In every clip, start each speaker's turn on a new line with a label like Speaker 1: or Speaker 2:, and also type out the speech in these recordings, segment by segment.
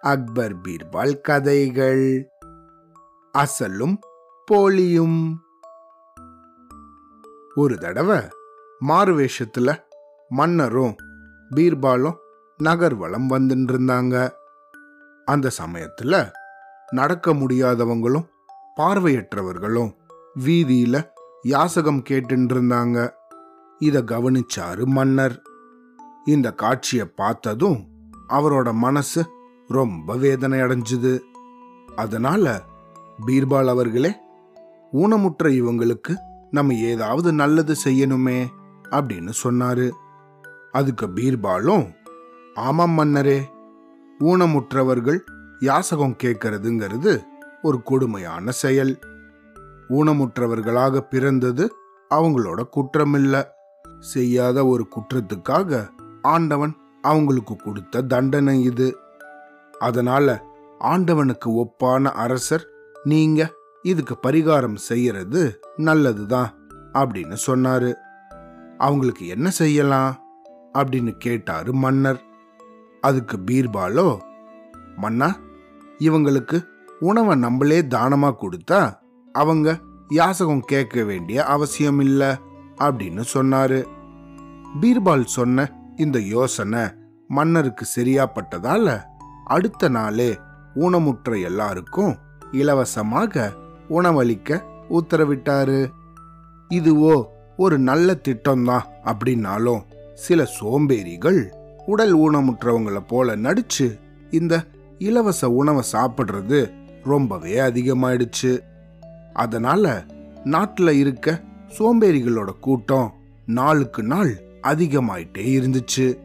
Speaker 1: அக்பர் பீர்பால் கதைகள். அசலும் போலியும். ஒரு தடவை மாறு வேஷத்துல மன்னரும் பீர்பாலும் நகர்வலம் வந்துட்டு இருந்தாங்க அந்த சமயத்துல நடக்க முடியாதவங்களும் பார்வையற்றவர்களும் வீதியில யாசகம் கேட்டுட்டு இருந்தாங்க இத கவனிச்சாரு மன்னர். இந்த காட்சியை பார்த்ததும் அவரோட மனசு ரொம்ப வேதனை அடைஞ்சுது. அதனால பீர்பால் அவர்களே ஊனமுற்ற இவங்களுக்கு நம்ம ஏதாவது நல்லது செய்யணுமே அப்படின்னு சொன்னாரு. அதுக்கு பீர்பாலும் ஆமாம் மன்னரே ஊனமுற்றவர்கள் யாசகம் கேட்கறதுங்கிறது ஒரு கொடுமையான செயல். ஊனமுற்றவர்களாக பிறந்தது அவங்களோட குற்றமில்ல. செய்யாத ஒரு குற்றத்துக்காக ஆண்டவன் அவங்களுக்கு கொடுத்த தண்டனை இது. அதனால ஆண்டவனுக்கு ஒப்பான அரசர் நீங்க இதுக்கு பரிகாரம் செய்யறது நல்லதுதான் அப்படின்னு சொன்னாரு. அவங்களுக்கு என்ன செய்யலாம்? அப்படின்னு கேட்டாரு மன்னர். அதுக்கு பீர்பாலோ மன்னா இவங்களுக்கு உணவை நம்மளே தானமா கொடுத்தா அவங்க யாசகம் கேட்க வேண்டிய அவசியம் இல்லை அப்படின்னு சொன்னாரு. பீர்பால் சொன்ன இந்த யோசனை மன்னருக்கு சரியாப்பட்டதால அடுத்த நாளே ஊனமுற்ற எல்லாருக்கும் இலவசமாக உணவளிக்க உத்தரவிட்டாரு. இதுவோ ஒரு நல்ல திட்டம்தான் அப்படின்னாலும் சில சோம்பேறிகள் உடல் ஊனமுற்றவங்கள போல நடிச்சு இந்த இலவச உணவை சாப்பிடுறது ரொம்பவே அதிகமாயிடுச்சு. அதனால நாட்டில் இருக்க சோம்பேறிகளோட கூட்டம் நாளுக்கு நாள் அதிகமாயிட்டே இருந்துச்சு.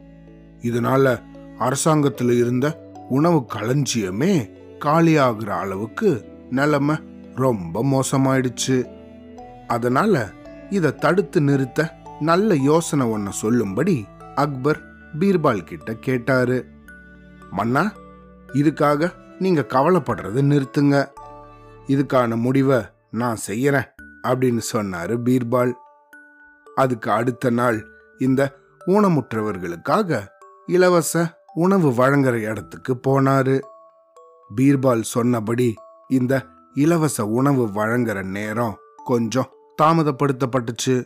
Speaker 1: இதனால அரசாங்கத்துல இருந்த உணவு களஞ்சியமே காலியாகிற அளவுக்கு நிலைமை ரொம்ப மோசமாயிடுச்சு. அதனால இத தடுத்து நிறுத்த நல்ல யோசனை ஒன்ன சொல்லும்படி அக்பர் பீர்பால் கிட்ட கேட்டாரு. மன்னா இதுக்காக நீங்க கவலைப்படுறத நிறுத்துங்க. இதுக்கான முடிவை நான் செய்யறேன் அப்படின்னு சொன்னாரு பீர்பால். அதுக்கு அடுத்த நாள் இந்த ஊனமுற்றவர்களுக்காக இலவச உணவு வழங்குற இடத்துக்கு போனாரு. பீர்பால் சொன்னபடி இந்த இலவச உணவு வழங்குற நேரம் கொஞ்சம் தாமதப்படுத்தப்பட்டுச்சு.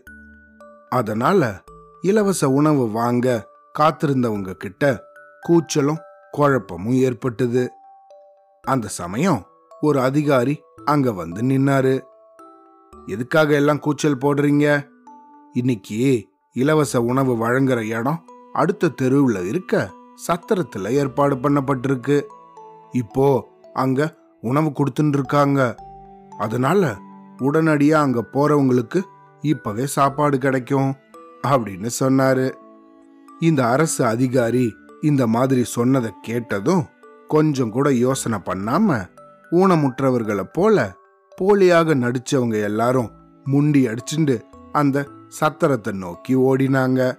Speaker 1: அதனால இலவச உணவு வாங்க காத்திருந்தவங்க கிட்ட கூச்சலும் குழப்பமும் ஏற்பட்டது. அந்த சமயம் ஒரு அதிகாரி அங்க வந்து நின்னாரு. எதுக்காக எல்லாம் கூச்சல் போடுறீங்க? இன்னைக்கு இலவச உணவு வழங்குற இடம் அடுத்த தெருவில் இருக்க சத்திரத்தில் ஏற்பாடு பண்ணப்பட்டிருக்கு. இப்போ அங்க உணவு கொடுத்துட்டு இருக்காங்க அதனால உடனடியா அங்க போறவங்களுக்கு இப்பவே சாப்பாடு கிடைக்கும் அப்படின்னு சொன்னாரு. இந்த அரசு அதிகாரி இந்த மாதிரி சொன்னதை கேட்டதும் கொஞ்சம் கூட யோசனை பண்ணாம ஊனமுற்றவர்களை போல போலியாக நடிச்சவங்க எல்லாரும் முண்டி அடிச்சுண்டு அந்த சத்திரத்தை நோக்கி ஓடினாங்க.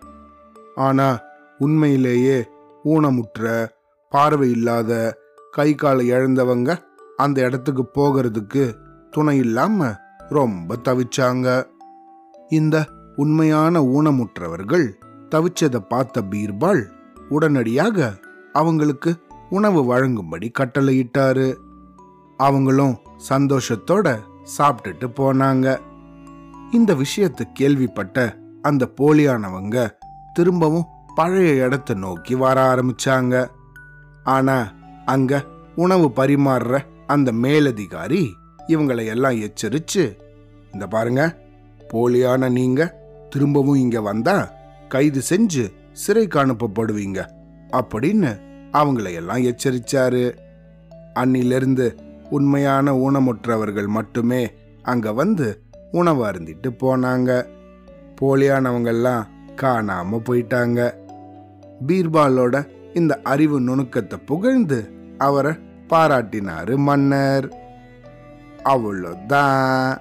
Speaker 1: ஆனா உண்மையிலேயே ஊனமுற்ற பார்வை இல்லாத கை கால் இழந்தவங்க அந்த இடத்துக்கு போகிறதுக்கு துணை இல்லாம ரொம்ப தவிச்சாங்க. இந்த உண்மையான ஊனமுற்றவர்கள் தவிச்சதை பார்த்த பீர்பால் உடனடியாக அவங்களுக்கு உணவு வழங்கும்படி கட்டளையிட்டாரு. அவங்களும் சந்தோஷத்தோட சாப்பிட்டுட்டு போனாங்க. இந்த விஷயத்தை கேள்விப்பட்ட அந்த போலியானவங்க திரும்பவும் பழைய இடத்த நோக்கி வர ஆரம்பிச்சாங்க. ஆனா அங்க உணவு பரிமாறுற அந்த மேலதிகாரி இவங்களை எல்லாம் எச்சரிச்சு இந்த பாருங்க போலியான நீங்க திரும்பவும் இங்க வந்தா கைது செஞ்சு சிறைக்கு அனுப்பப்படுவீங்க அப்படின்னு அவங்களை எல்லாம் எச்சரிச்சாரு. அன்னிலிருந்து உண்மையான ஊனமுற்றவர்கள் மட்டுமே அங்க வந்து உணவு அருந்திட்டு போனாங்க. போலியானவங்கெல்லாம் காணாம போயிட்டாங்க. பீர்பாலோட இந்த அறிவு நுணுக்கத்தை புகழ்ந்து அவரை பாராட்டினாரு மன்னர். அவ்வளோதான்.